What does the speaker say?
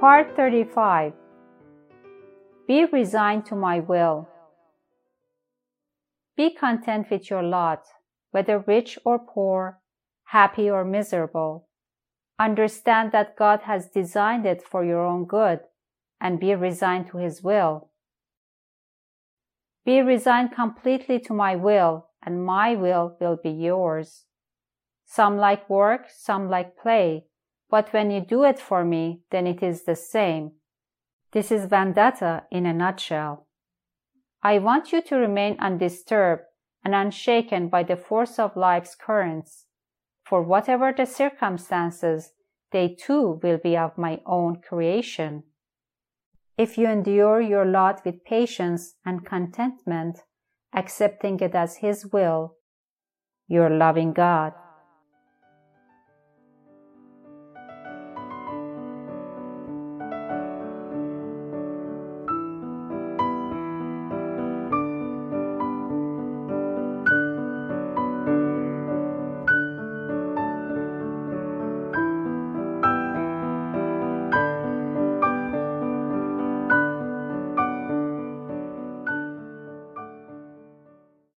Part 35 Be resigned to my will. Be content with your lot, whether rich or poor, happy or miserable. Understand that God has designed it for your own good and be resigned to His will. Be resigned completely to my will, and my will will be yours. Some like work, some like play, but when you do it for me, then it is the same. This is Vedanta in a nutshell. I want you to remain undisturbed and unshaken by the force of life's currents, for whatever the circumstances, they too will be of my own creation. If you endure your lot with patience and contentment, accepting it as His will, your loving God